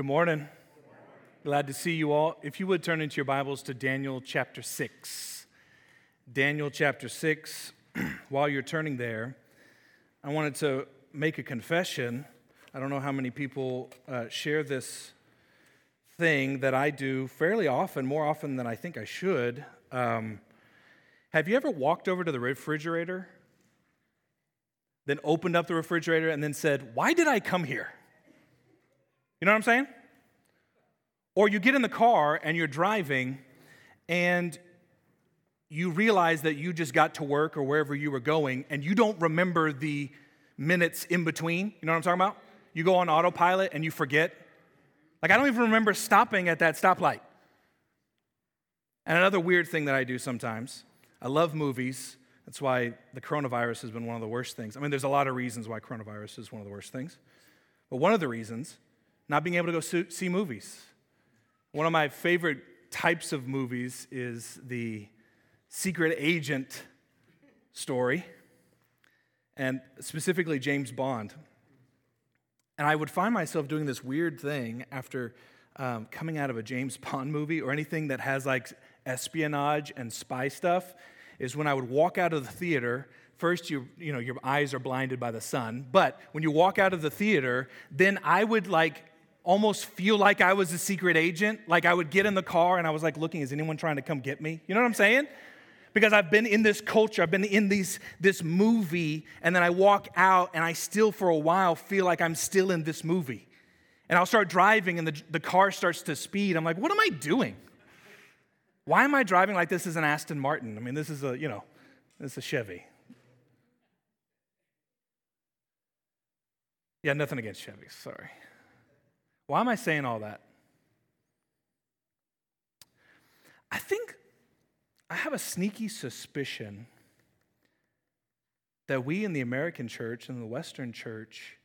Good morning. Glad to see you all. If you would turn into your Bibles to Daniel chapter 6. Daniel chapter 6. While you're turning there, I wanted to make a confession. I don't know how many people uh, share this thing that I do fairly often, more often than I think I should. Um, have you ever walked over to the refrigerator, then opened up the refrigerator, and then said, Why did I come here? You know what I'm saying? Or you get in the car and you're driving and you realize that you just got to work or wherever you were going and you don't remember the minutes in between. You know what I'm talking about? You go on autopilot and you forget. Like, I don't even remember stopping at that stoplight. And another weird thing that I do sometimes, I love movies. That's why the coronavirus has been one of the worst things. I mean, there's a lot of reasons why coronavirus is one of the worst things. But one of the reasons not being able to go see movies. One of my favorite types of movies is the secret agent story, and specifically James Bond. And I would find myself doing this weird thing after um, coming out of a James Bond movie or anything that has like espionage and spy stuff, is when I would walk out of the theater first you you know your eyes are blinded by the sun but when you walk out of the theater then i would like almost feel like I was a secret agent. Like I would get in the car and I was like looking, is anyone trying to come get me? You know what I'm saying? Because I've been in this culture, I've been in these, this movie, and then I walk out and I still, for a while, feel like I'm still in this movie. And I'll start driving and the, the car starts to speed. I'm like, what am I doing? Why am I driving like this is an Aston Martin? I mean, this is a, you know, this is a Chevy. Yeah, nothing against Chevys, sorry. Why am I saying all that? I think I have a sneaky suspicion that we in the American church and the Western church,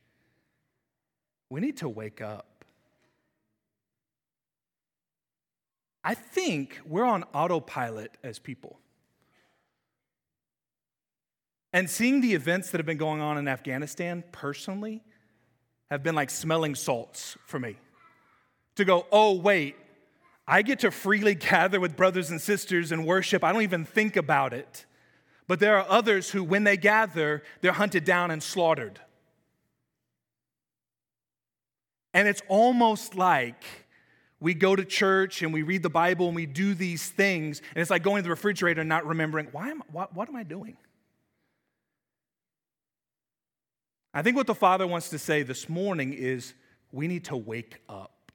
we need to wake up. I think we're on autopilot as people. And seeing the events that have been going on in Afghanistan personally, have been like smelling salts for me. To go, oh, wait, I get to freely gather with brothers and sisters and worship. I don't even think about it. But there are others who, when they gather, they're hunted down and slaughtered. And it's almost like we go to church and we read the Bible and we do these things, and it's like going to the refrigerator and not remembering, why am, what, what am I doing? I think what the Father wants to say this morning is we need to wake up.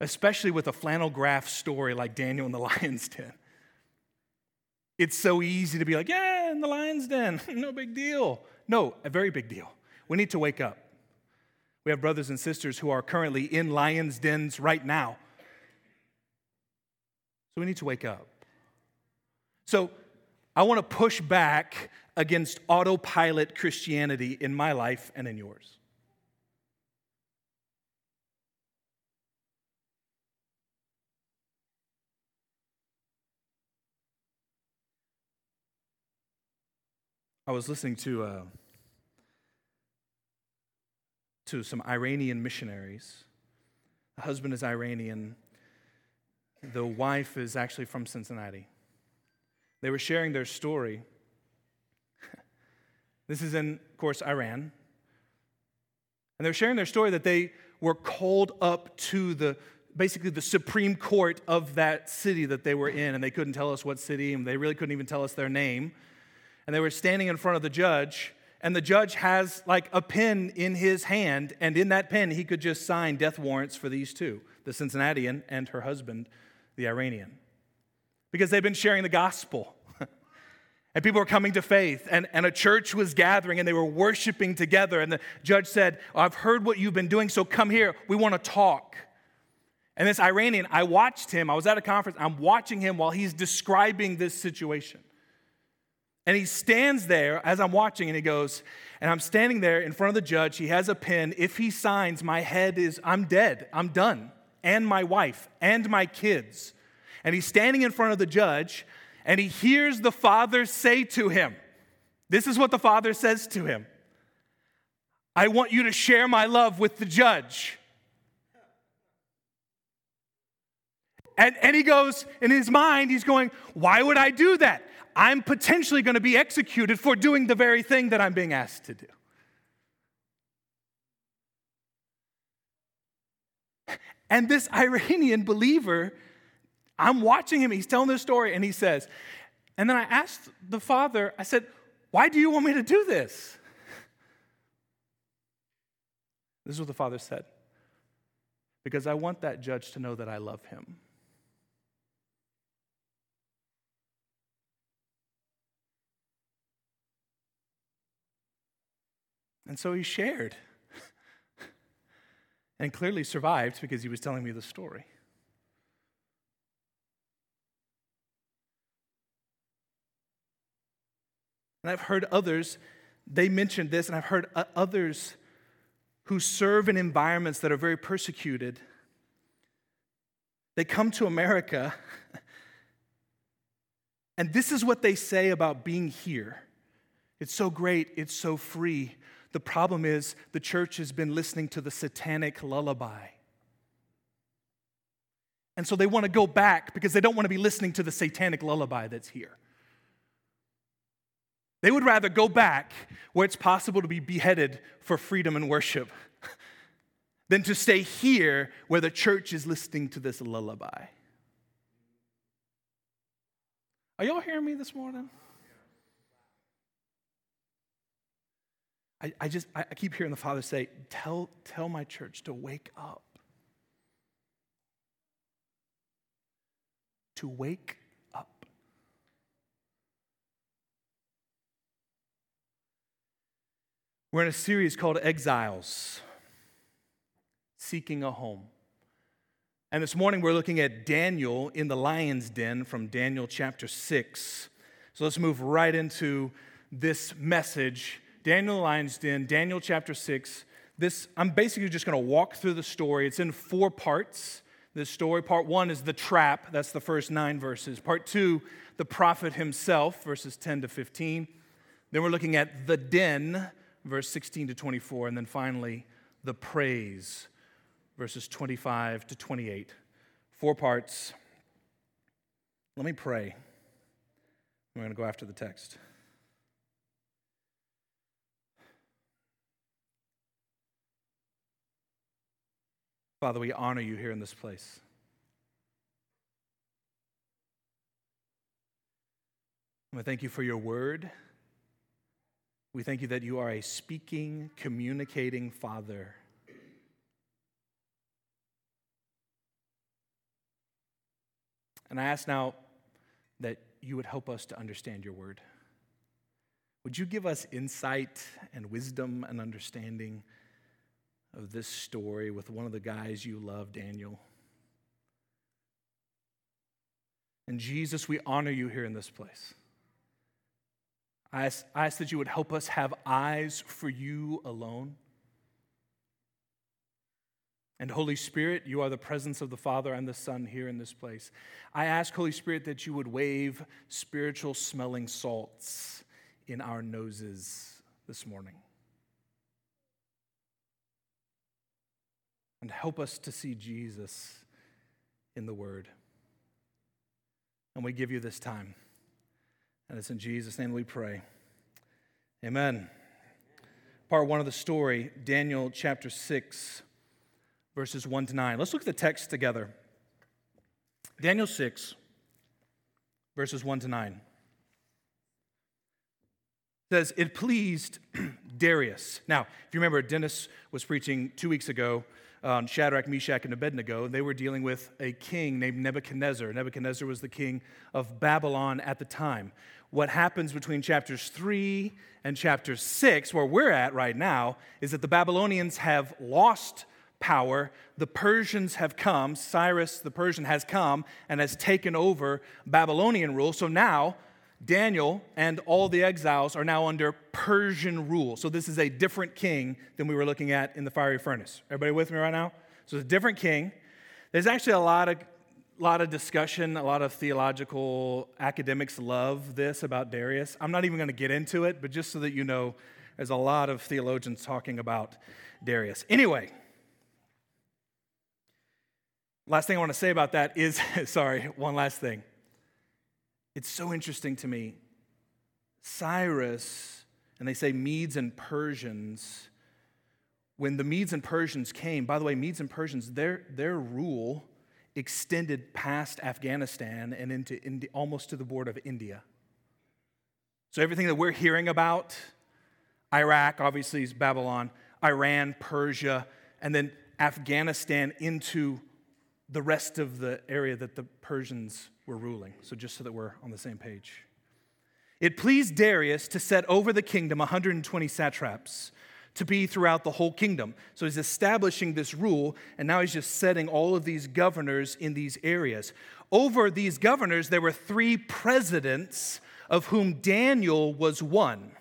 Especially with a flannel graph story like Daniel in the lion's den. It's so easy to be like, yeah, in the lion's den, no big deal. No, a very big deal. We need to wake up. We have brothers and sisters who are currently in lions' dens right now. So we need to wake up. So I want to push back against autopilot Christianity in my life and in yours. I was listening to uh, to some Iranian missionaries. The husband is Iranian. The wife is actually from Cincinnati. They were sharing their story. this is in, of course, Iran. And they're sharing their story that they were called up to the basically the Supreme Court of that city that they were in, and they couldn't tell us what city, and they really couldn't even tell us their name. And they were standing in front of the judge, and the judge has like a pen in his hand, and in that pen, he could just sign death warrants for these two the Cincinnatian and her husband, the Iranian because they've been sharing the gospel. And people were coming to faith, and, and a church was gathering, and they were worshiping together. And the judge said, oh, I've heard what you've been doing, so come here. We want to talk. And this Iranian, I watched him. I was at a conference. I'm watching him while he's describing this situation. And he stands there as I'm watching, and he goes, and I'm standing there in front of the judge. He has a pen. If he signs, my head is, I'm dead. I'm done. And my wife, and my kids and he's standing in front of the judge, and he hears the father say to him, This is what the father says to him I want you to share my love with the judge. And, and he goes, in his mind, he's going, Why would I do that? I'm potentially going to be executed for doing the very thing that I'm being asked to do. And this Iranian believer, I'm watching him, he's telling this story, and he says, and then I asked the father, I said, Why do you want me to do this? This is what the father said because I want that judge to know that I love him. And so he shared and clearly survived because he was telling me the story. And I've heard others, they mentioned this, and I've heard others who serve in environments that are very persecuted. They come to America, and this is what they say about being here it's so great, it's so free. The problem is the church has been listening to the satanic lullaby. And so they want to go back because they don't want to be listening to the satanic lullaby that's here. They would rather go back where it's possible to be beheaded for freedom and worship than to stay here where the church is listening to this lullaby. Are y'all hearing me this morning? I, I just I keep hearing the Father say, tell, tell my church to wake up. To wake up. We're in a series called Exiles Seeking a Home. And this morning we're looking at Daniel in the lion's den from Daniel chapter 6. So let's move right into this message Daniel the Lion's Den, Daniel chapter 6. This, I'm basically just going to walk through the story. It's in four parts. This story, part one is the trap, that's the first nine verses. Part two, the prophet himself, verses 10 to 15. Then we're looking at the den, verse 16 to 24. And then finally, the praise, verses 25 to 28. Four parts. Let me pray. We're going to go after the text. Father, we honor you here in this place. We thank you for your word. We thank you that you are a speaking, communicating Father. And I ask now that you would help us to understand your word. Would you give us insight and wisdom and understanding? of this story with one of the guys you love, Daniel. And Jesus, we honor you here in this place. I ask, I ask that you would help us have eyes for you alone. And Holy Spirit, you are the presence of the Father and the Son here in this place. I ask, Holy Spirit, that you would wave spiritual smelling salts in our noses this morning. and help us to see Jesus in the Word. And we give you this time. And it's in Jesus' name we pray. Amen. Part one of the story, Daniel chapter 6, verses 1 to 9. Let's look at the text together. Daniel 6, verses 1 to 9 says, It pleased Darius. Now, if you remember, Dennis was preaching two weeks ago um, Shadrach, Meshach, and Abednego, they were dealing with a king named Nebuchadnezzar. Nebuchadnezzar was the king of Babylon at the time. What happens between chapters 3 and chapter 6, where we're at right now, is that the Babylonians have lost power. The Persians have come. Cyrus, the Persian, has come and has taken over Babylonian rule. So now Daniel and all the exiles are now under Persian rule. So this is a different king than we were looking at in the fiery furnace. Everybody with me right now? So it's a different king. There's actually a lot of lot of discussion, a lot of theological academics love this about Darius. I'm not even going to get into it, but just so that you know, There's a lot of theologians talking about Darius. Anyway, last thing I want to say about that is sorry, one last thing. It's so interesting to me. Cyrus, and they say Medes and Persians, when the Medes and Persians came, by the way, Medes and Persians, their, their rule extended past Afghanistan and into India, almost to the border of India. So everything that we're hearing about, Iraq obviously is Babylon, Iran, Persia, and then Afghanistan into the rest of the area that the Persians were ruling. So just so that we're on the same page. It pleased Darius to set over the kingdom 120 satraps to be throughout the whole kingdom. So he's establishing this rule, and now he's just setting all of these governors in these areas. Over these governors, there were three presidents, of whom Daniel was one.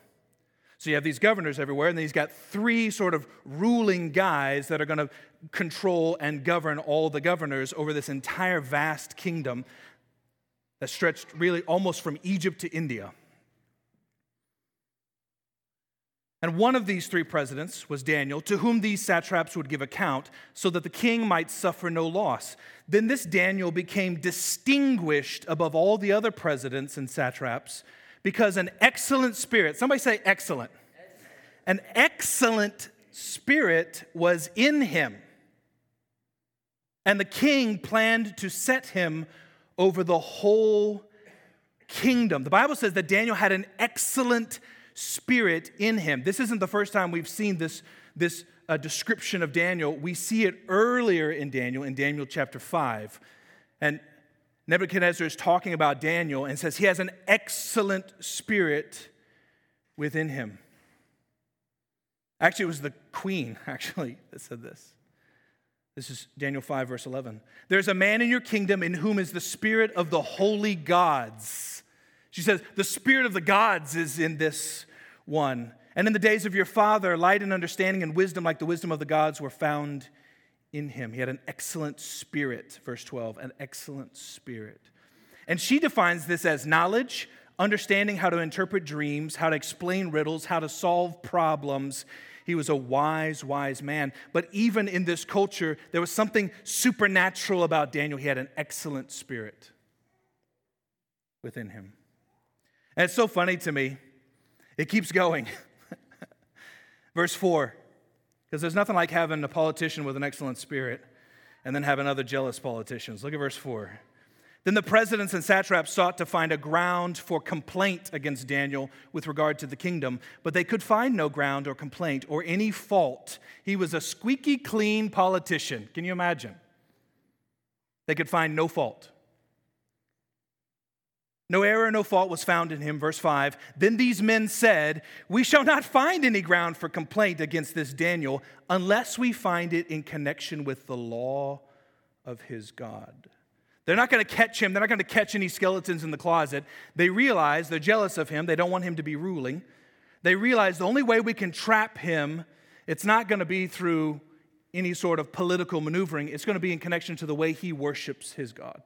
So you have these governors everywhere, and then he's got three sort of ruling guys that are going to control and govern all the governors over this entire vast kingdom that stretched really almost from Egypt to India. And one of these three presidents was Daniel, to whom these satraps would give account, so that the king might suffer no loss. Then this Daniel became distinguished above all the other presidents and satraps, because an excellent spirit, somebody say excellent, an excellent spirit was in him. And the king planned to set him over the whole kingdom. The Bible says that Daniel had an excellent spirit in him. This isn't the first time we've seen this, this uh, description of Daniel. We see it earlier in Daniel, in Daniel chapter 5. And Nebuchadnezzar is talking about Daniel and says he has an excellent spirit within him. Actually, it was the queen, actually, that said this. This is Daniel 5, verse 11. There's a man in your kingdom in whom is the spirit of the holy gods. She says, The spirit of the gods is in this one. And in the days of your father, light and understanding and wisdom, like the wisdom of the gods, were found in him. He had an excellent spirit, verse 12, an excellent spirit. And she defines this as knowledge, understanding how to interpret dreams, how to explain riddles, how to solve problems. He was a wise, wise man. But even in this culture, there was something supernatural about Daniel. He had an excellent spirit within him. And it's so funny to me. It keeps going. Verse 4, because there's nothing like having a politician with an excellent spirit and then having other jealous politicians. Look at verse 4. Then the presidents and satraps sought to find a ground for complaint against Daniel with regard to the kingdom, but they could find no ground or complaint or any fault. He was a squeaky clean politician. Can you imagine? They could find no fault. No error, no fault was found in him. Verse 5. Then these men said, We shall not find any ground for complaint against this Daniel unless we find it in connection with the law of his God. They're not going to catch him. They're not going to catch any skeletons in the closet. They realize they're jealous of him. They don't want him to be ruling. They realize the only way we can trap him, it's not going to be through any sort of political maneuvering, it's going to be in connection to the way he worships his God.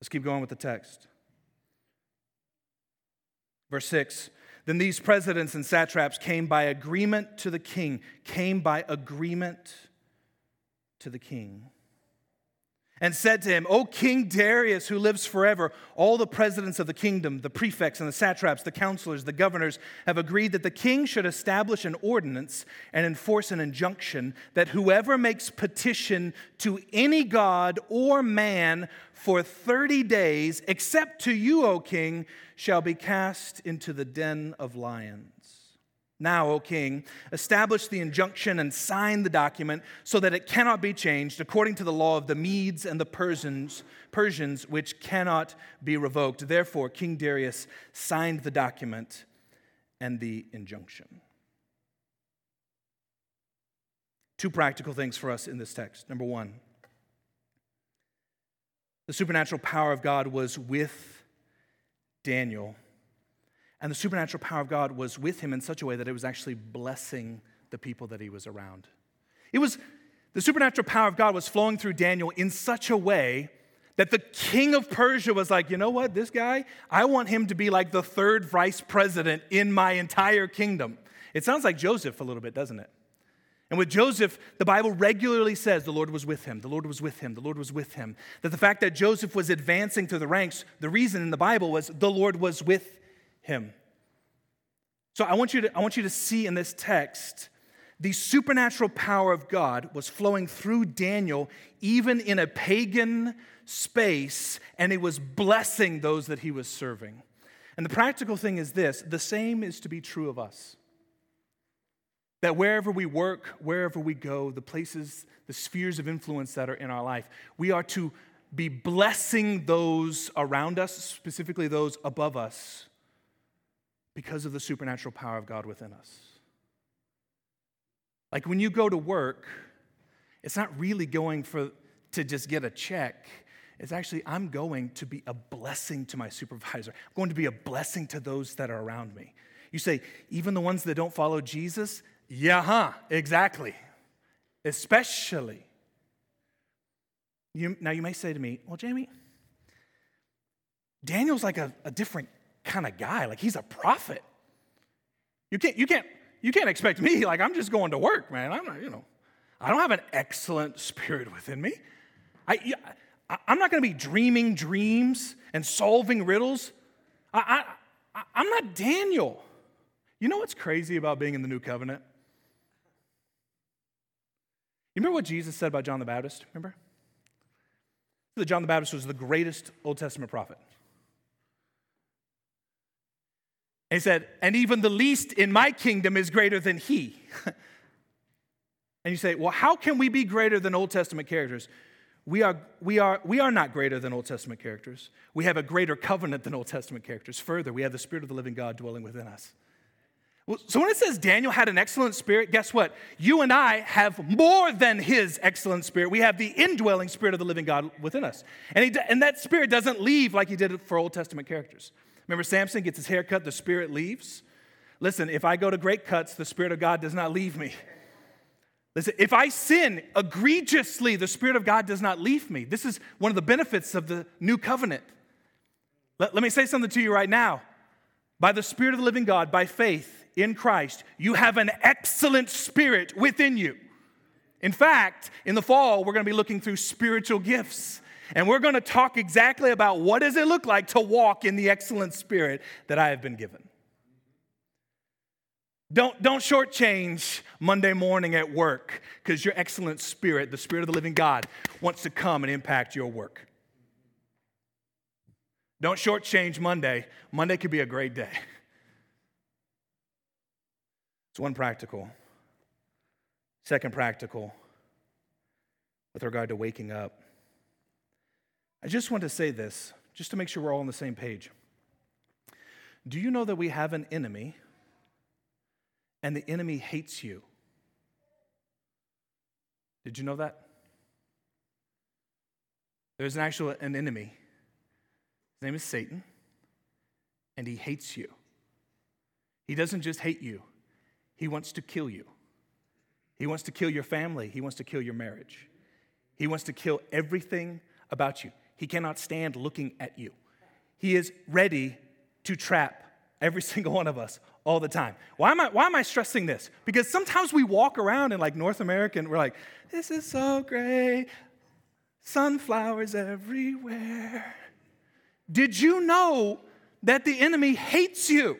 Let's keep going with the text. Verse 6 Then these presidents and satraps came by agreement to the king, came by agreement to the king and said to him, O King Darius, who lives forever, all the presidents of the kingdom, the prefects and the satraps, the counselors, the governors, have agreed that the king should establish an ordinance and enforce an injunction that whoever makes petition to any god or man for 30 days, except to you, O king, shall be cast into the den of lions. Now, O king, establish the injunction and sign the document so that it cannot be changed according to the law of the Medes and the Persians, Persians which cannot be revoked. Therefore, King Darius signed the document and the injunction. Two practical things for us in this text. Number one, the supernatural power of God was with Daniel and the supernatural power of God was with him in such a way that it was actually blessing the people that he was around. It was the supernatural power of God was flowing through Daniel in such a way That the king of Persia was like, you know what, this guy, I want him to be like the third vice president in my entire kingdom. It sounds like Joseph a little bit, doesn't it? And with Joseph, the Bible regularly says the Lord was with him, the Lord was with him, the Lord was with him. That the fact that Joseph was advancing through the ranks, the reason in the Bible was the Lord was with him. So I want you to, I want you to see in this text the supernatural power of God was flowing through Daniel, even in a pagan space, and it was blessing those that he was serving. And the practical thing is this the same is to be true of us. That wherever we work, wherever we go, the places, the spheres of influence that are in our life, we are to be blessing those around us, specifically those above us, because of the supernatural power of God within us. Like when you go to work, it's not really going for to just get a check. It's actually, I'm going to be a blessing to my supervisor. I'm going to be a blessing to those that are around me. You say, even the ones that don't follow Jesus? Yeah, huh, exactly. Especially. You, now, you may say to me, well, Jamie, Daniel's like a, a different kind of guy. Like, he's a prophet. You can't, you can't you can't expect me, like, I'm just going to work, man. I'm not, you know, I don't have an excellent spirit within me. I, I'm not going to be dreaming dreams and solving riddles. I, I, I'm not Daniel. You know what's crazy about being in the new covenant? You remember what Jesus said about John the Baptist? Remember? That John the Baptist was the greatest Old Testament prophet. He said, And even the least in my kingdom is greater than he. and you say, Well, how can we be greater than Old Testament characters? We are, we, are, we are not greater than Old Testament characters. We have a greater covenant than Old Testament characters. Further, we have the Spirit of the living God dwelling within us. Well, so when it says Daniel had an excellent spirit, guess what? You and I have more than his excellent spirit. We have the indwelling spirit of the living God within us. And, he, and that spirit doesn't leave like he did for Old Testament characters. Remember, Samson gets his hair cut, the spirit leaves. Listen, if I go to great cuts, the Spirit of God does not leave me. Listen, if I sin egregiously, the Spirit of God does not leave me. This is one of the benefits of the new covenant. Let, let me say something to you right now. By the Spirit of the living God, by faith in Christ, you have an excellent spirit within you. In fact, in the fall, we're going to be looking through spiritual gifts. And we're going to talk exactly about what does it look like to walk in the excellent spirit that I have been given. Don't, don't shortchange Monday morning at work because your excellent spirit, the spirit of the living God, wants to come and impact your work. Don't shortchange Monday. Monday could be a great day. It's one practical. Second practical, with regard to waking up. I just want to say this, just to make sure we're all on the same page. Do you know that we have an enemy and the enemy hates you? Did you know that? There's an actual an enemy. His name is Satan, and he hates you. He doesn't just hate you, he wants to kill you. He wants to kill your family, he wants to kill your marriage. He wants to kill everything about you. He cannot stand looking at you. He is ready to trap every single one of us all the time. Why am I, why am I stressing this? Because sometimes we walk around in like North America and we're like, this is so great. Sunflowers everywhere. Did you know that the enemy hates you?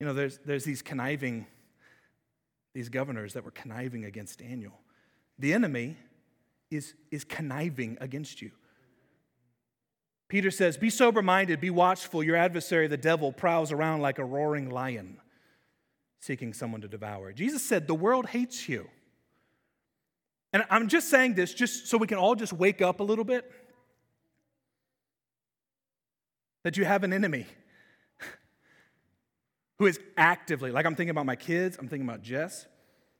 You know, there's, there's these conniving these governors that were conniving against Daniel. The enemy is, is conniving against you. Peter says, Be sober minded, be watchful. Your adversary, the devil, prowls around like a roaring lion, seeking someone to devour. Jesus said, The world hates you. And I'm just saying this just so we can all just wake up a little bit. That you have an enemy who is actively, like I'm thinking about my kids, I'm thinking about Jess.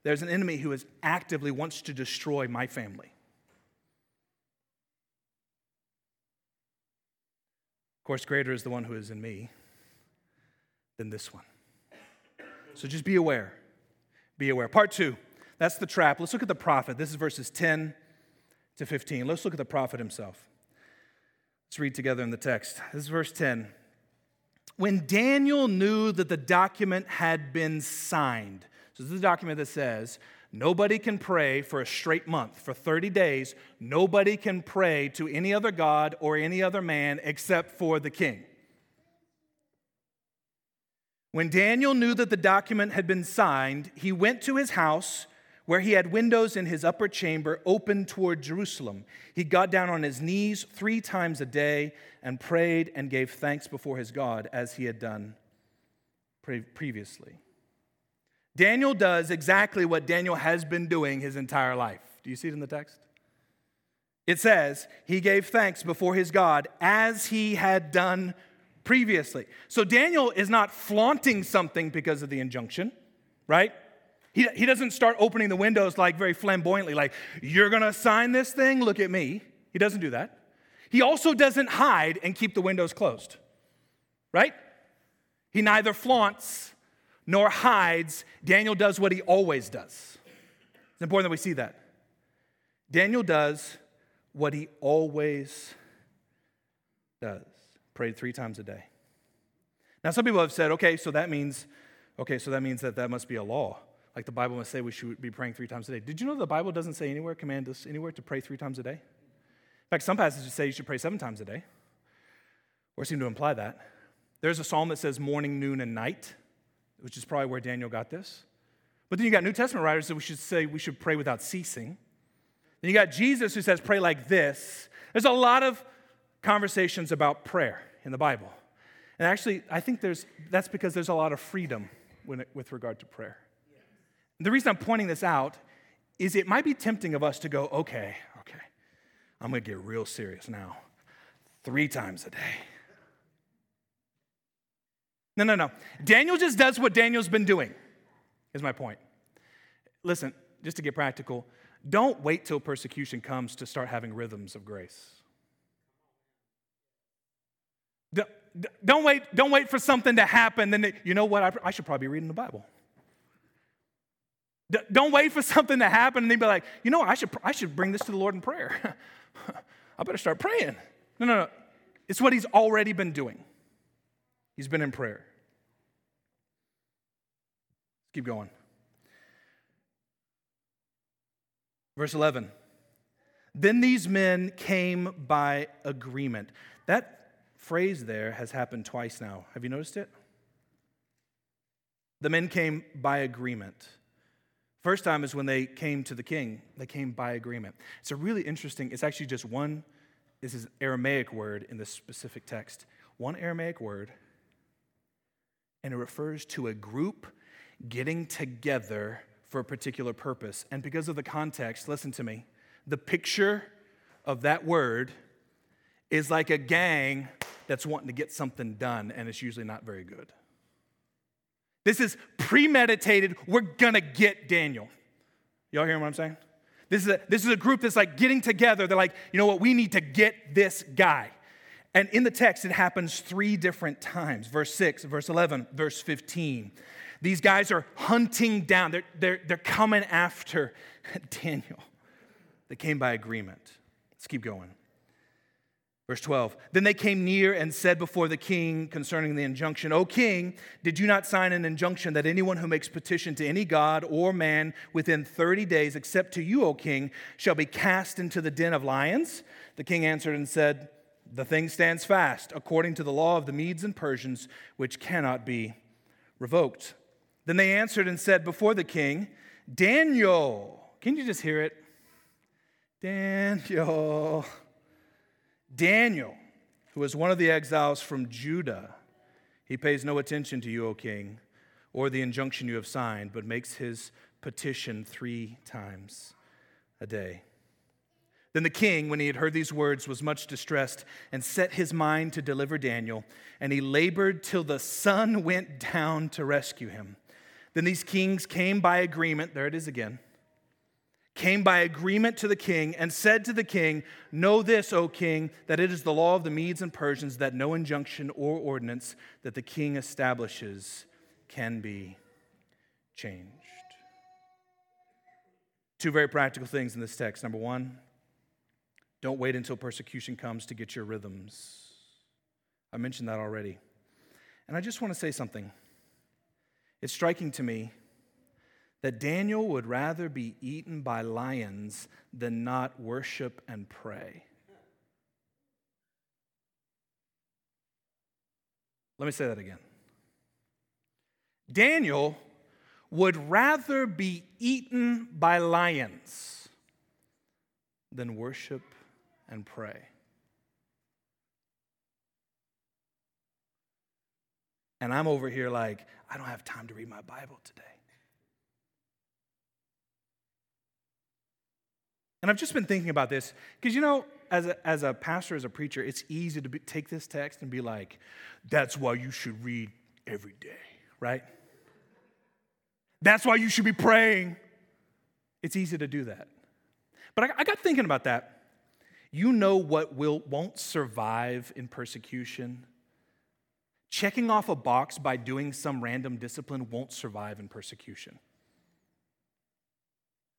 There's an enemy who is actively wants to destroy my family. Of course, greater is the one who is in me than this one. So just be aware. be aware. Part two, that's the trap. Let's look at the prophet. This is verses 10 to 15. Let's look at the prophet himself. Let's read together in the text. This is verse 10. When Daniel knew that the document had been signed, so this is a document that says, Nobody can pray for a straight month. For 30 days, nobody can pray to any other God or any other man except for the king. When Daniel knew that the document had been signed, he went to his house where he had windows in his upper chamber open toward Jerusalem. He got down on his knees three times a day and prayed and gave thanks before his God as he had done previously. Daniel does exactly what Daniel has been doing his entire life. Do you see it in the text? It says, He gave thanks before his God as he had done previously. So Daniel is not flaunting something because of the injunction, right? He, he doesn't start opening the windows like very flamboyantly, like, You're gonna sign this thing? Look at me. He doesn't do that. He also doesn't hide and keep the windows closed, right? He neither flaunts nor hides. Daniel does what he always does. It's important that we see that. Daniel does what he always does. Prayed three times a day. Now, some people have said, okay, so that means, okay, so that means that that must be a law. Like the Bible must say we should be praying three times a day. Did you know the Bible doesn't say anywhere, command us anywhere to pray three times a day? In fact, some passages say you should pray seven times a day, or seem to imply that. There's a psalm that says morning, noon, and night which is probably where Daniel got this. But then you got New Testament writers that we should say we should pray without ceasing. Then you got Jesus who says pray like this. There's a lot of conversations about prayer in the Bible. And actually, I think there's, that's because there's a lot of freedom it, with regard to prayer. The reason I'm pointing this out is it might be tempting of us to go, okay, okay, I'm gonna get real serious now. Three times a day. No, no, no. Daniel just does what Daniel's been doing, is my point. Listen, just to get practical, don't wait till persecution comes to start having rhythms of grace. Don't wait, don't wait for something to happen. Then, you know what? I should probably be reading the Bible. Don't wait for something to happen and then be like, you know, I should, I should bring this to the Lord in prayer. I better start praying. No, no, no. It's what he's already been doing. He's been in prayer. Keep going. Verse 11. Then these men came by agreement. That phrase there has happened twice now. Have you noticed it? The men came by agreement. First time is when they came to the king. They came by agreement. It's a really interesting, it's actually just one, this is Aramaic word in this specific text. One Aramaic word and it refers to a group getting together for a particular purpose. And because of the context, listen to me, the picture of that word is like a gang that's wanting to get something done, and it's usually not very good. This is premeditated. We're gonna get Daniel. Y'all hearing what I'm saying? This is, a, this is a group that's like getting together. They're like, you know what? We need to get this guy. And in the text, it happens three different times verse 6, verse 11, verse 15. These guys are hunting down, they're, they're, they're coming after Daniel. They came by agreement. Let's keep going. Verse 12. Then they came near and said before the king concerning the injunction, O king, did you not sign an injunction that anyone who makes petition to any god or man within 30 days, except to you, O king, shall be cast into the den of lions? The king answered and said, the thing stands fast according to the law of the Medes and Persians, which cannot be revoked. Then they answered and said before the king, Daniel, can you just hear it? Daniel. Daniel, who is one of the exiles from Judah, he pays no attention to you, O king, or the injunction you have signed, but makes his petition three times a day. Then the king, when he had heard these words, was much distressed and set his mind to deliver Daniel, and he labored till the sun went down to rescue him. Then these kings came by agreement, there it is again, came by agreement to the king and said to the king, Know this, O king, that it is the law of the Medes and Persians that no injunction or ordinance that the king establishes can be changed. Two very practical things in this text. Number one, don't wait until persecution comes to get your rhythms. I mentioned that already. And I just want to say something. It's striking to me that Daniel would rather be eaten by lions than not worship and pray. Let me say that again. Daniel would rather be eaten by lions than worship and pray. And I'm over here like, I don't have time to read my Bible today. And I've just been thinking about this because, you know, as a, as a pastor, as a preacher, it's easy to be, take this text and be like, that's why you should read every day, right? That's why you should be praying. It's easy to do that. But I, I got thinking about that. You know what will, won't survive in persecution? Checking off a box by doing some random discipline won't survive in persecution.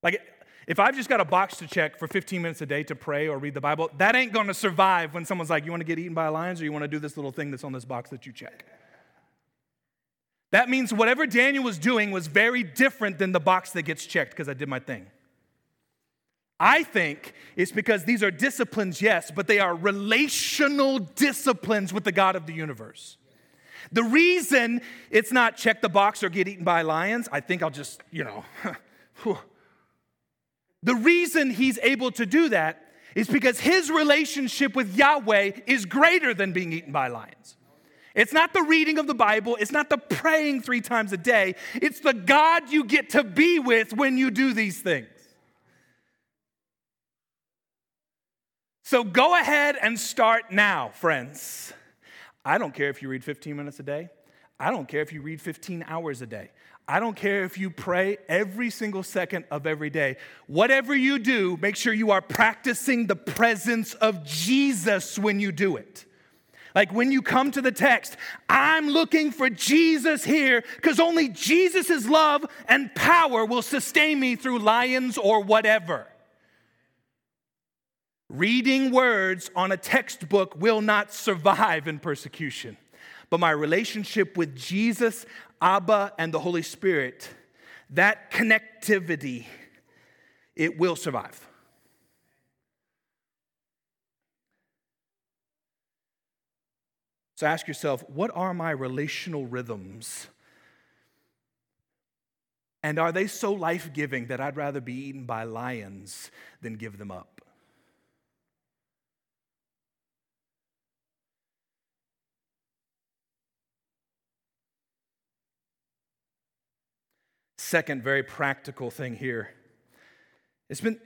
Like, if I've just got a box to check for 15 minutes a day to pray or read the Bible, that ain't gonna survive when someone's like, You wanna get eaten by lions or you wanna do this little thing that's on this box that you check? That means whatever Daniel was doing was very different than the box that gets checked because I did my thing. I think it's because these are disciplines, yes, but they are relational disciplines with the God of the universe. The reason it's not check the box or get eaten by lions, I think I'll just, you know, The reason he's able to do that is because his relationship with Yahweh is greater than being eaten by lions. It's not the reading of the Bible, it's not the praying three times a day, it's the God you get to be with when you do these things. So go ahead and start now, friends. I don't care if you read 15 minutes a day. I don't care if you read 15 hours a day. I don't care if you pray every single second of every day. Whatever you do, make sure you are practicing the presence of Jesus when you do it. Like when you come to the text, I'm looking for Jesus here because only Jesus' love and power will sustain me through lions or whatever. Reading words on a textbook will not survive in persecution but my relationship with Jesus, Abba, and the Holy Spirit, that connectivity, it will survive. So ask yourself, what are my relational rhythms? And are they so life giving that I'd rather be eaten by lions than give them up? Second, very practical thing here. It's been,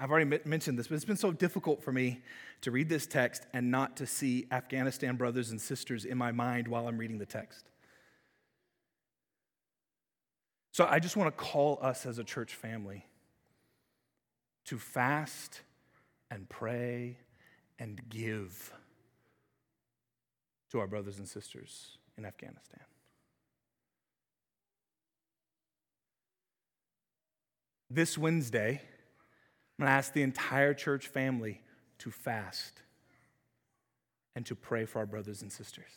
I've already mentioned this, but it's been so difficult for me to read this text and not to see Afghanistan brothers and sisters in my mind while I'm reading the text. So I just want to call us as a church family to fast and pray and give to our brothers and sisters in Afghanistan. This Wednesday, I'm going to ask the entire church family to fast and to pray for our brothers and sisters.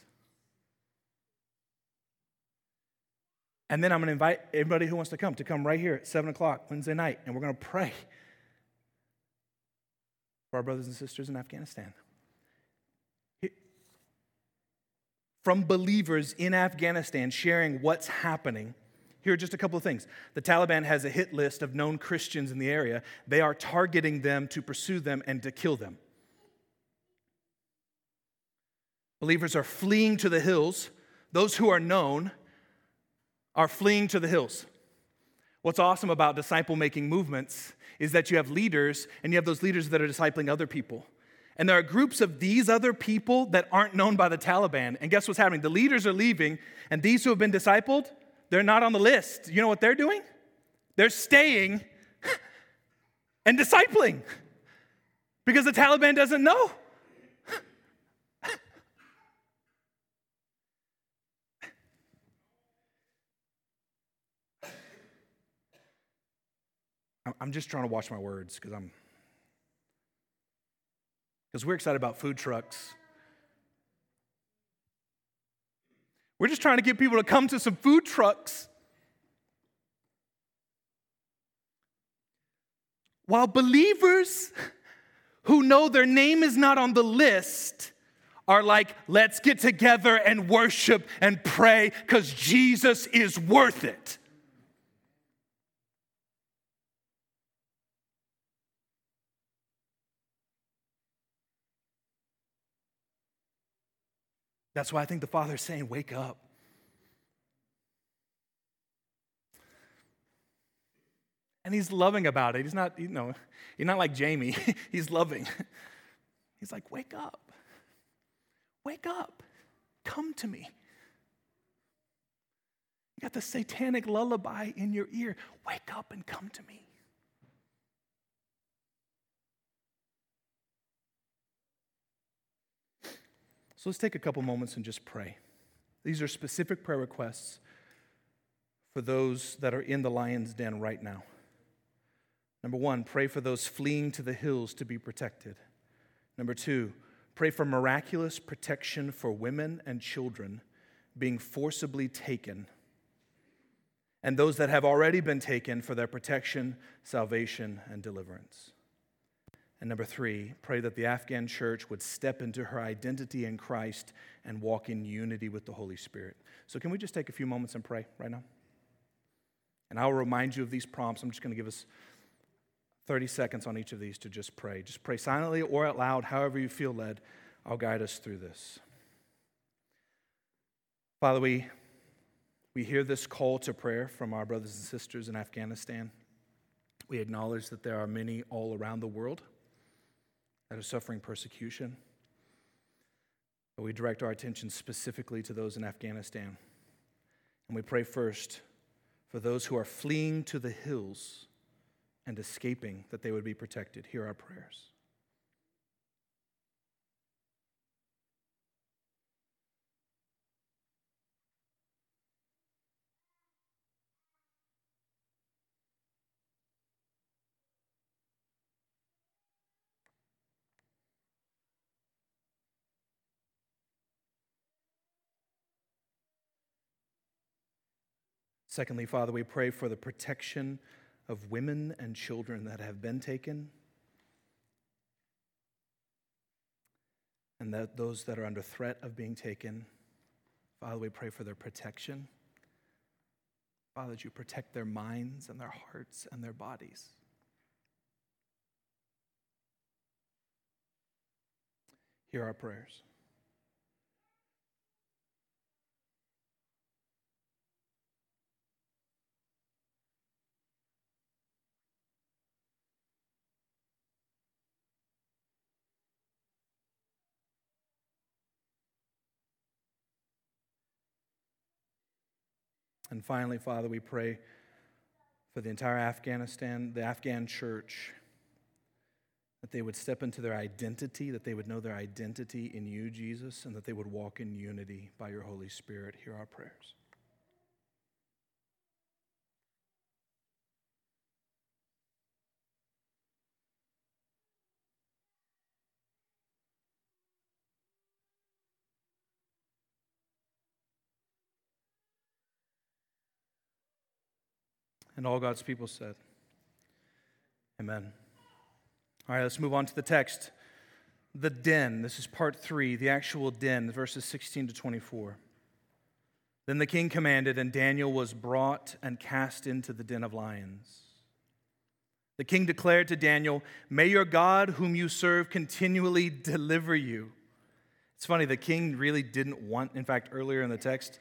And then I'm going to invite everybody who wants to come to come right here at 7 o'clock Wednesday night, and we're going to pray for our brothers and sisters in Afghanistan. From believers in Afghanistan sharing what's happening here are just a couple of things. The Taliban has a hit list of known Christians in the area. They are targeting them to pursue them and to kill them. Believers are fleeing to the hills. Those who are known are fleeing to the hills. What's awesome about disciple making movements is that you have leaders, and you have those leaders that are discipling other people. And there are groups of these other people that aren't known by the Taliban. And guess what's happening? The leaders are leaving, and these who have been discipled, they're not on the list. You know what they're doing? They're staying and discipling because the Taliban doesn't know. I'm just trying to watch my words because I'm because we're excited about food trucks. We're just trying to get people to come to some food trucks. While believers who know their name is not on the list are like, let's get together and worship and pray because Jesus is worth it. That's why I think the Father is saying, Wake up. And he's loving about it. He's not, you know, he's not like Jamie. he's loving. He's like, Wake up. Wake up. Come to me. You got the satanic lullaby in your ear. Wake up and come to me. So let's take a couple moments and just pray. These are specific prayer requests for those that are in the lion's den right now. Number one, pray for those fleeing to the hills to be protected. Number two, pray for miraculous protection for women and children being forcibly taken, and those that have already been taken for their protection, salvation, and deliverance. And number three, pray that the Afghan church would step into her identity in Christ and walk in unity with the Holy Spirit. So, can we just take a few moments and pray right now? And I'll remind you of these prompts. I'm just going to give us 30 seconds on each of these to just pray. Just pray silently or out loud, however you feel led. I'll guide us through this. Father, we, we hear this call to prayer from our brothers and sisters in Afghanistan. We acknowledge that there are many all around the world that are suffering persecution. But we direct our attention specifically to those in Afghanistan. And we pray first for those who are fleeing to the hills and escaping that they would be protected. Hear our prayers. Secondly, Father, we pray for the protection of women and children that have been taken, and that those that are under threat of being taken. Father, we pray for their protection. Father, that you protect their minds and their hearts and their bodies. Hear our prayers. And finally, Father, we pray for the entire Afghanistan, the Afghan church, that they would step into their identity, that they would know their identity in you, Jesus, and that they would walk in unity by your Holy Spirit. Hear our prayers. And all God's people said, Amen. All right, let's move on to the text. The den. This is part three, the actual den, verses 16 to 24. Then the king commanded, and Daniel was brought and cast into the den of lions. The king declared to Daniel, May your God, whom you serve, continually deliver you. It's funny, the king really didn't want, in fact, earlier in the text,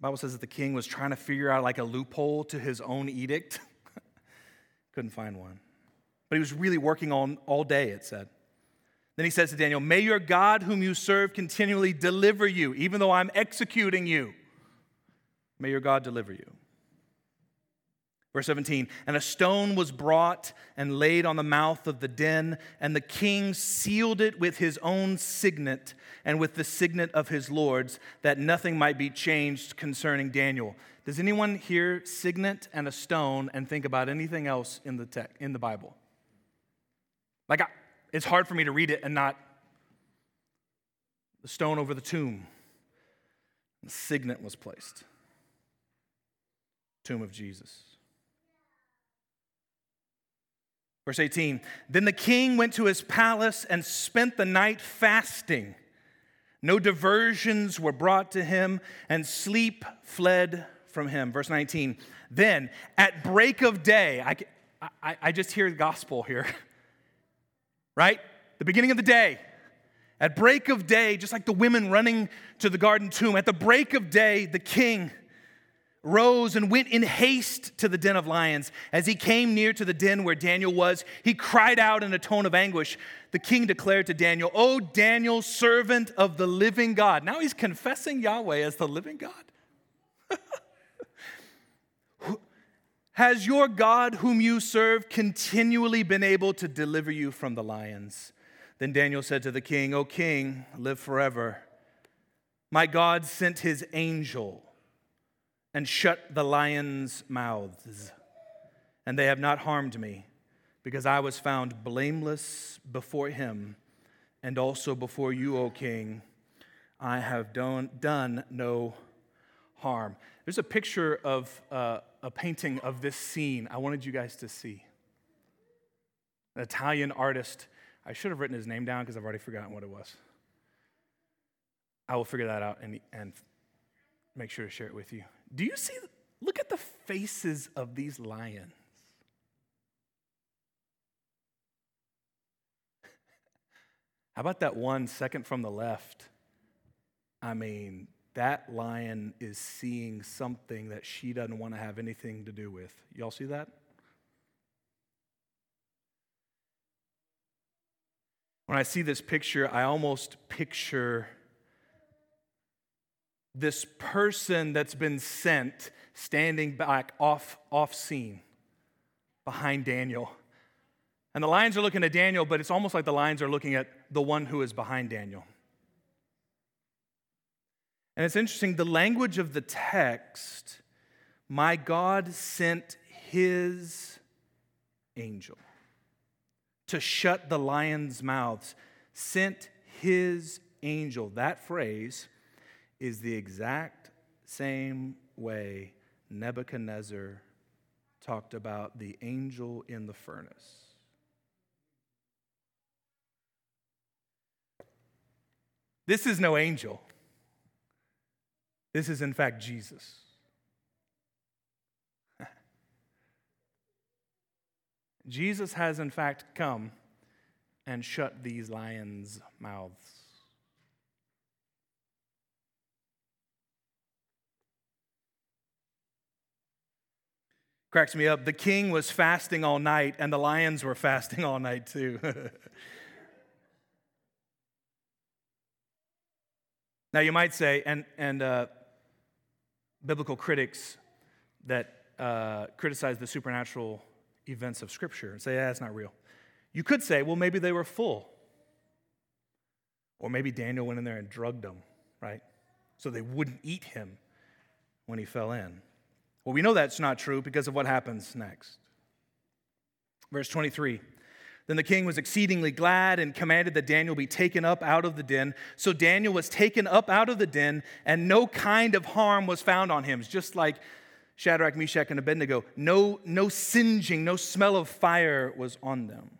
Bible says that the king was trying to figure out like a loophole to his own edict. Couldn't find one. But he was really working on all day, it said. Then he says to Daniel, May your God, whom you serve, continually deliver you, even though I'm executing you. May your God deliver you. Verse 17, and a stone was brought and laid on the mouth of the den, and the king sealed it with his own signet and with the signet of his lords, that nothing might be changed concerning Daniel. Does anyone hear signet and a stone and think about anything else in the text, in the Bible? Like, I, it's hard for me to read it and not the stone over the tomb. The signet was placed. Tomb of Jesus. Verse 18 Then the king went to his palace and spent the night fasting. No diversions were brought to him, and sleep fled from him. Verse 19 Then at break of day, I, I, I just hear the gospel here, right? The beginning of the day. At break of day, just like the women running to the garden tomb, at the break of day, the king rose and went in haste to the den of lions. As he came near to the den where Daniel was, he cried out in a tone of anguish. The king declared to Daniel, O Daniel, servant of the living God. Now he's confessing Yahweh as the living God. Has your God, whom you serve, continually been able to deliver you from the lions? Then Daniel said to the king, O king, live forever. My God sent his angel and shut the lions' mouths. And they have not harmed me, because I was found blameless before him and also before you, O king. I have done, done no harm. There's a picture of uh, a painting of this scene I wanted you guys to see. An Italian artist. I should have written his name down because I've already forgotten what it was. I will figure that out and, and make sure to share it with you. Do you see? Look at the faces of these lions. How about that one second from the left? I mean, that lion is seeing something that she doesn't want to have anything to do with. Y'all see that? When I see this picture, I almost picture this person that's been sent standing back off, off scene behind Daniel. And the lions are looking at Daniel, but it's almost like the lions are looking at the one who is behind Daniel. And it's interesting, the language of the text, my God sent his angel to shut the lions' mouths, sent his angel. That phrase is the exact same way Nebuchadnezzar talked about the angel in the furnace. This is no angel. This is, in fact, Jesus. Jesus has, in fact, come and shut these lions' mouths. Cracks me up. The king was fasting all night, and the lions were fasting all night too. now, you might say, and, and uh, biblical critics that uh, criticize the supernatural events of Scripture and say, yeah, it's not real. You could say, well, maybe they were full. Or maybe Daniel went in there and drugged them, right? So they wouldn't eat him when he fell in. Well, we know that's not true because of what happens next. Verse 23 Then the king was exceedingly glad and commanded that Daniel be taken up out of the den. So Daniel was taken up out of the den, and no kind of harm was found on him. It's just like Shadrach, Meshach, and Abednego. No, no singeing, no smell of fire was on them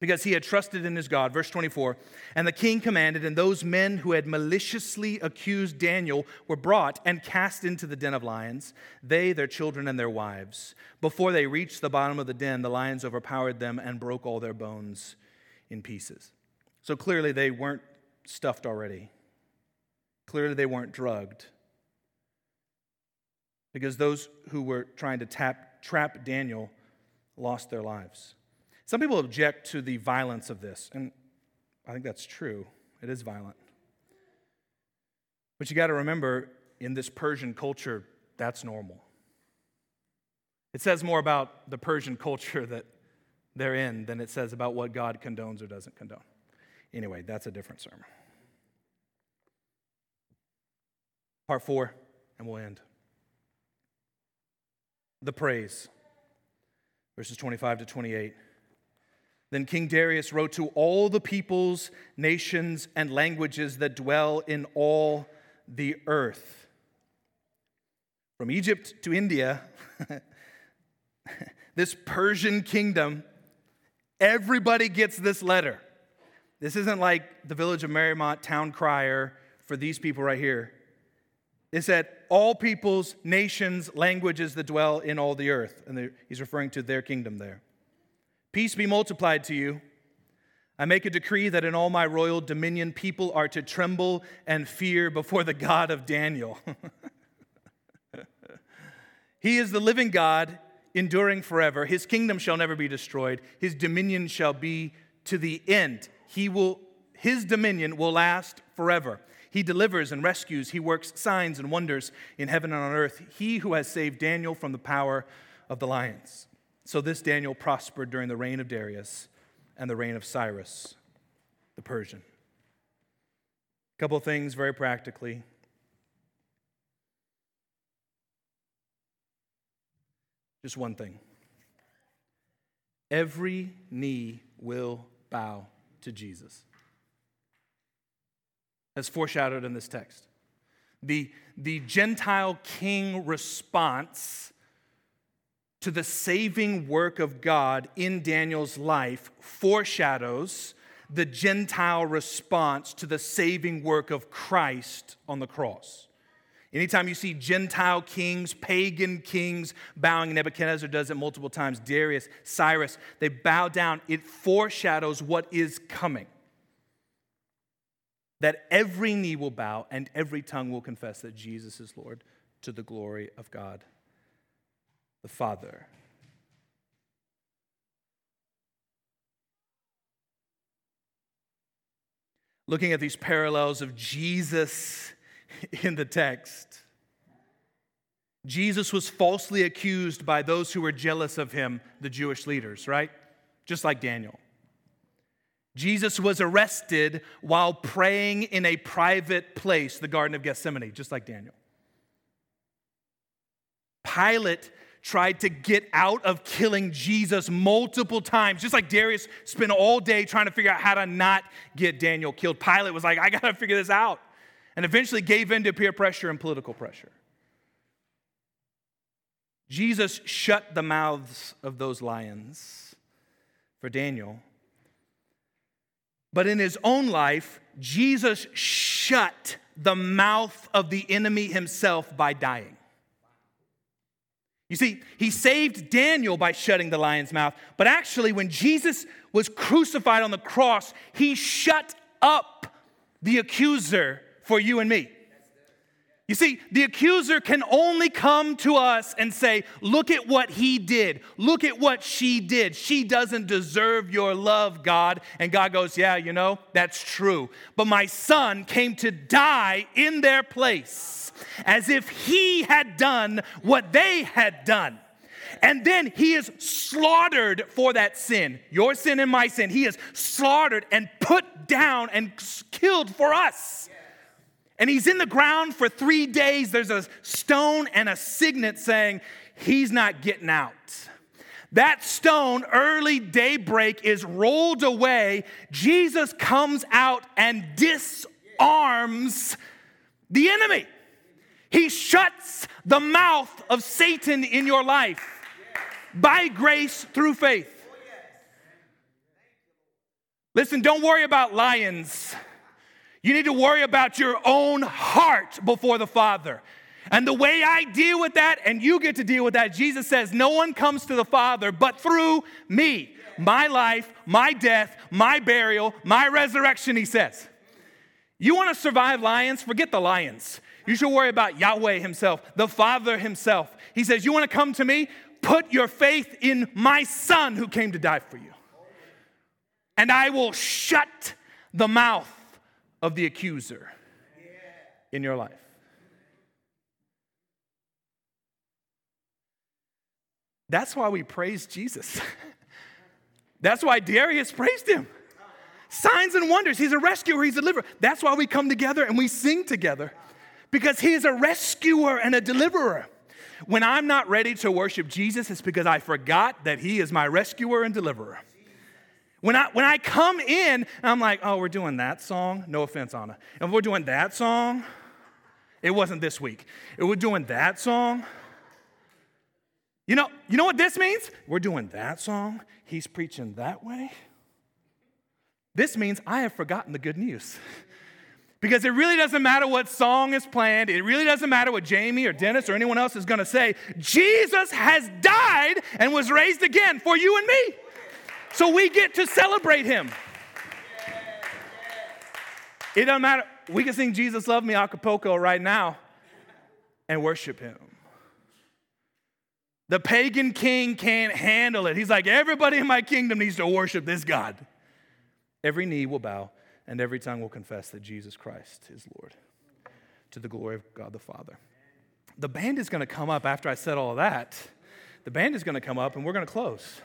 because he had trusted in his God. Verse 24 And the king commanded, and those men who had maliciously accused Daniel were brought and cast into the den of lions, they, their children, and their wives. Before they reached the bottom of the den, the lions overpowered them and broke all their bones in pieces. So clearly, they weren't stuffed already. Clearly, they weren't drugged. Because those who were trying to tap, trap Daniel lost their lives. Some people object to the violence of this, and I think that's true. It is violent. But you got to remember, in this Persian culture, that's normal. It says more about the Persian culture that they're in than it says about what God condones or doesn't condone. Anyway, that's a different sermon. Part four, and we'll end. The praise, verses 25 to 28. Then King Darius wrote to all the peoples, nations, and languages that dwell in all the earth. From Egypt to India, this Persian kingdom, everybody gets this letter. This isn't like the village of Marymount town crier for these people right here. It said, all peoples, nations, languages that dwell in all the earth. And he's referring to their kingdom there. Peace be multiplied to you. I make a decree that in all my royal dominion, people are to tremble and fear before the God of Daniel. he is the living God, enduring forever. His kingdom shall never be destroyed, his dominion shall be to the end. He will, his dominion will last forever. He delivers and rescues. He works signs and wonders in heaven and on earth. He who has saved Daniel from the power of the lions. So this Daniel prospered during the reign of Darius and the reign of Cyrus the Persian. A couple things very practically. Just one thing. Every knee will bow to Jesus as foreshadowed in this text. The, the Gentile king response to the saving work of God in Daniel's life foreshadows the Gentile response to the saving work of Christ on the cross. Anytime you see Gentile kings, pagan kings bowing, Nebuchadnezzar does it multiple times, Darius, Cyrus, they bow down. It foreshadows what is coming that every knee will bow and every tongue will confess that Jesus is Lord to the glory of God the Father. Looking at these parallels of Jesus in the text, Jesus was falsely accused by those who were jealous of him, the Jewish leaders, right? Just like Daniel. Jesus was arrested while praying in a private place, the Garden of Gethsemane, just like Daniel. Pilate tried to get out of killing Jesus multiple times, just like Darius spent all day trying to figure out how to not get Daniel killed. Pilate was like, I got to figure this out, and eventually gave in to peer pressure and political pressure. Jesus shut the mouths of those lions for Daniel but in his own life, Jesus shut the mouth of the enemy himself by dying. You see, he saved Daniel by shutting the lion's mouth, but actually, when Jesus was crucified on the cross, he shut up the accuser for you and me. You see, the accuser can only come to us and say, Look at what he did. Look at what she did. She doesn't deserve your love, God. And God goes, Yeah, you know, that's true. But my son came to die in their place as if he had done what they had done. And then he is slaughtered for that sin, your sin and my sin. He is slaughtered and put down and killed for us. And he's in the ground for three days. There's a stone and a signet saying, He's not getting out. That stone, early daybreak, is rolled away. Jesus comes out and disarms the enemy. He shuts the mouth of Satan in your life by grace through faith. Listen, don't worry about lions. You need to worry about your own heart before the Father. And the way I deal with that, and you get to deal with that, Jesus says, No one comes to the Father but through me. My life, my death, my burial, my resurrection, he says. You want to survive lions? Forget the lions. You should worry about Yahweh himself, the Father himself. He says, You want to come to me? Put your faith in my Son who came to die for you. And I will shut the mouth of the accuser in your life. That's why we praise Jesus. That's why Darius praised him. Signs and wonders. He's a rescuer, he's a deliverer. That's why we come together and we sing together because he is a rescuer and a deliverer. When I'm not ready to worship Jesus, it's because I forgot that he is my rescuer and deliverer. When I, when I come in, I'm like, oh, we're doing that song. No offense, Anna. And we're doing that song. It wasn't this week. If We're doing that song. You know, you know what this means? We're doing that song. He's preaching that way. This means I have forgotten the good news. Because it really doesn't matter what song is planned, it really doesn't matter what Jamie or Dennis or anyone else is gonna say. Jesus has died and was raised again for you and me. So we get to celebrate him. It doesn't matter. We can sing Jesus Love Me Acapulco right now and worship him. The pagan king can't handle it. He's like, everybody in my kingdom needs to worship this God. Every knee will bow and every tongue will confess that Jesus Christ is Lord to the glory of God the Father. The band is going to come up after I said all that. The band is going to come up and we're going to close.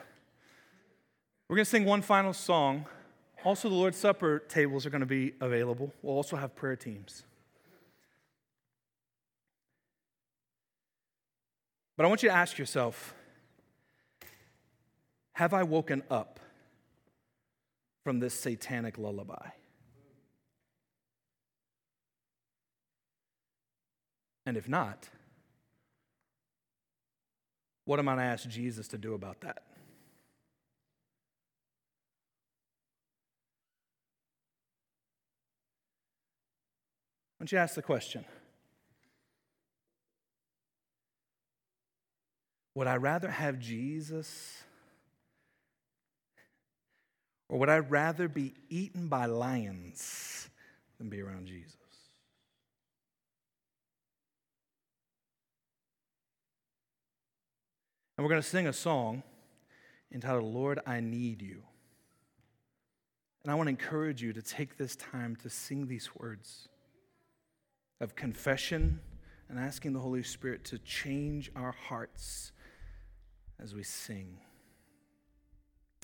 We're going to sing one final song. Also, the Lord's Supper tables are going to be available. We'll also have prayer teams. But I want you to ask yourself Have I woken up from this satanic lullaby? And if not, what am I going to ask Jesus to do about that? Don't you ask the question? Would I rather have Jesus? Or would I rather be eaten by lions than be around Jesus? And we're going to sing a song entitled, Lord, I Need You. And I want to encourage you to take this time to sing these words of confession and asking the Holy Spirit to change our hearts as we sing.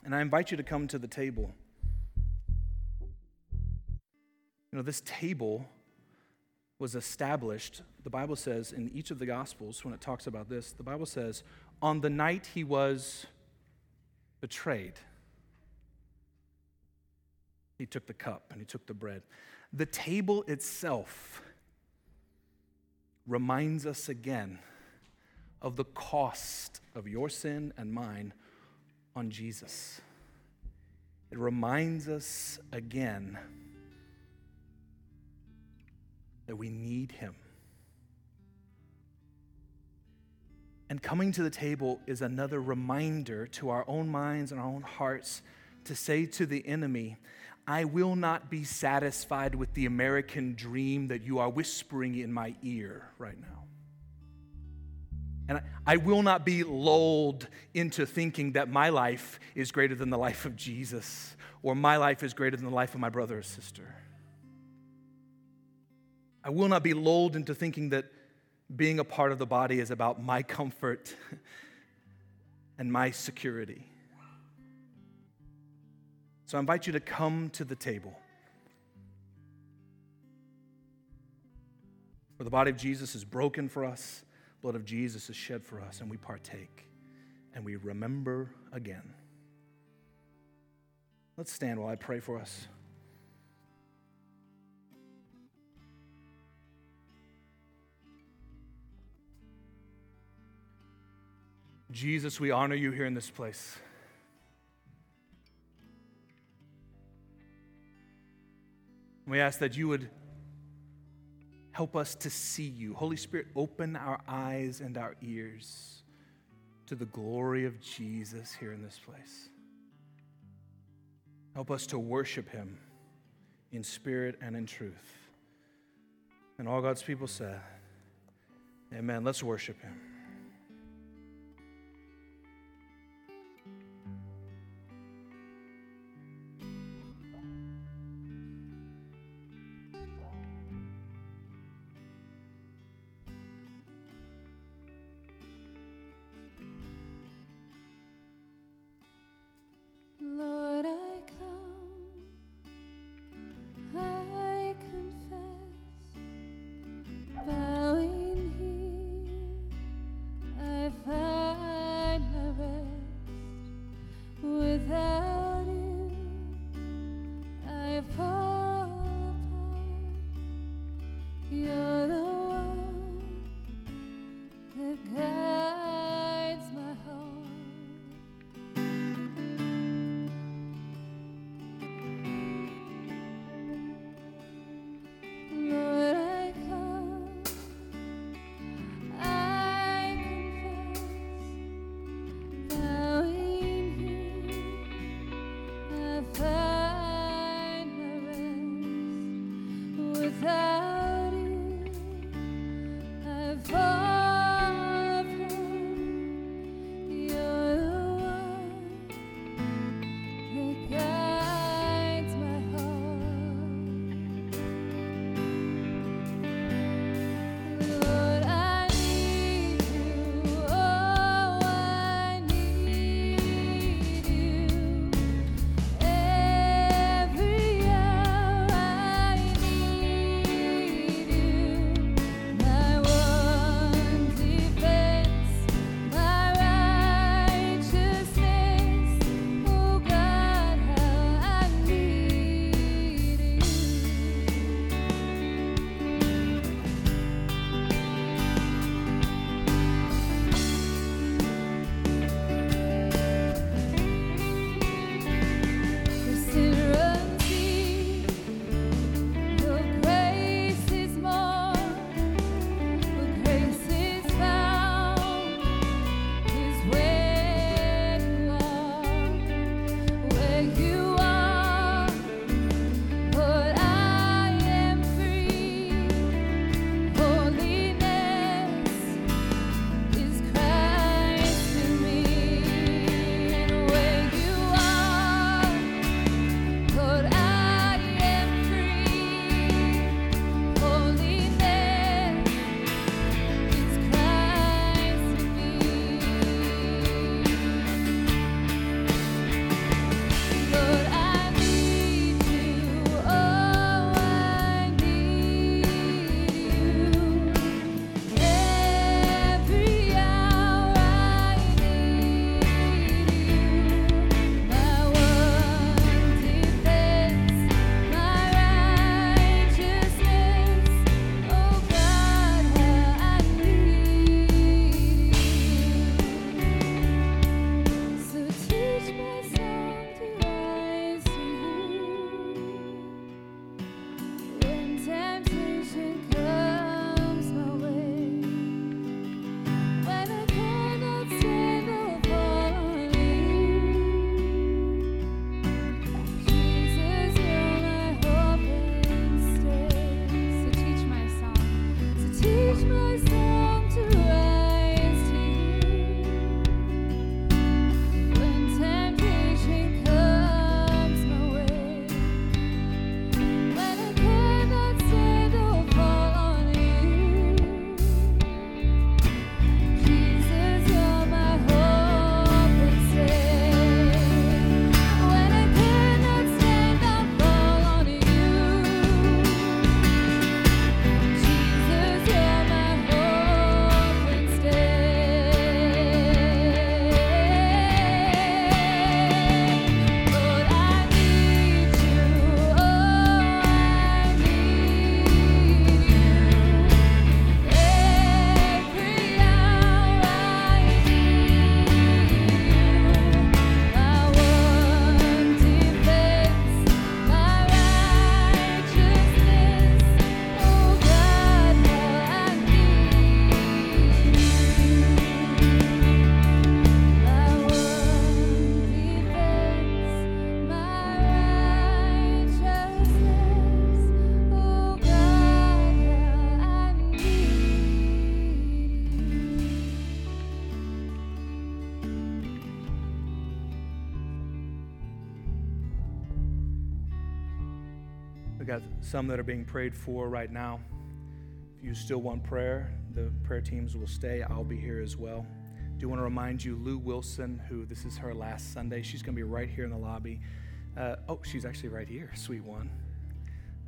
And I invite you to come to the table. You know, this table was established, the Bible says in each of the Gospels, when it talks about this, the Bible says, on the night he was betrayed, he took the cup and he took the bread. The table itself reminds us again of the cost of your sin and mine on Jesus. It reminds us again that we need Him. And coming to the table is another reminder to our own minds and our own hearts to say to the enemy, I will not be satisfied with the American dream that you are whispering in my ear right now. And I will not be lulled into thinking that my life is greater than the life of Jesus or my life is greater than the life of my brother or sister. I will not be lulled into thinking that being a part of the body is about my comfort and my security. So I invite you to come to the table. Where the body of Jesus is broken for us, blood of Jesus is shed for us, and we partake and we remember again. Let's stand while I pray for us. Jesus, we honor you here in this place. We ask that you would help us to see you. Holy Spirit, open our eyes and our ears to the glory of Jesus here in this place. Help us to worship him in spirit and in truth. And all God's people said, Amen. Let's worship him. Some that are being prayed for right now. If you still want prayer, the prayer teams will stay. I'll be here as well. Do want to remind you, Lou Wilson, who this is her last Sunday, she's going to be right here in the lobby. Uh, oh, she's actually right here, sweet one.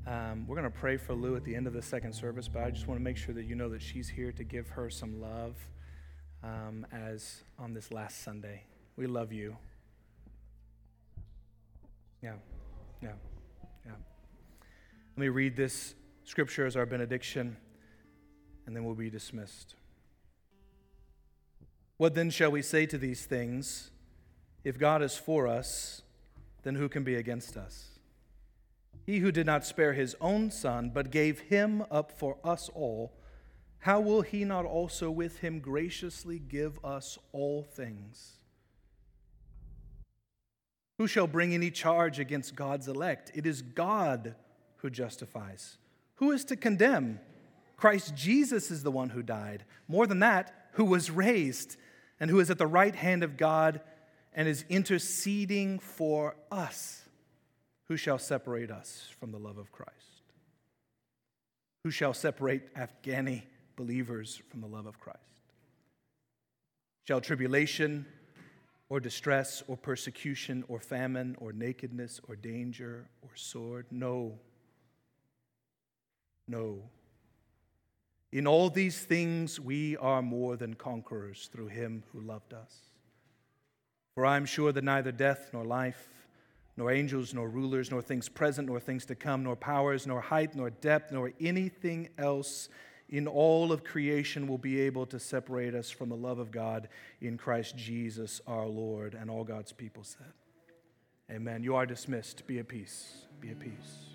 Um, we're going to pray for Lou at the end of the second service, but I just want to make sure that you know that she's here to give her some love um, as on this last Sunday. We love you. Yeah, yeah, yeah. Let me read this scripture as our benediction, and then we'll be dismissed. What then shall we say to these things? If God is for us, then who can be against us? He who did not spare his own son, but gave him up for us all, how will he not also with him graciously give us all things? Who shall bring any charge against God's elect? It is God who justifies. Who is to condemn? Christ Jesus is the one who died. More than that, who was raised and who is at the right hand of God and is interceding for us. Who shall separate us from the love of Christ? Who shall separate Afghani believers from the love of Christ? Shall tribulation or distress or persecution or famine or nakedness or danger or sword? No. No. In all these things, we are more than conquerors through him who loved us. For I am sure that neither death nor life, nor angels, nor rulers, nor things present, nor things to come, nor powers, nor height, nor depth, nor anything else in all of creation will be able to separate us from the love of God in Christ Jesus our Lord. And all God's people said, Amen. You are dismissed. Be at peace. Be at peace.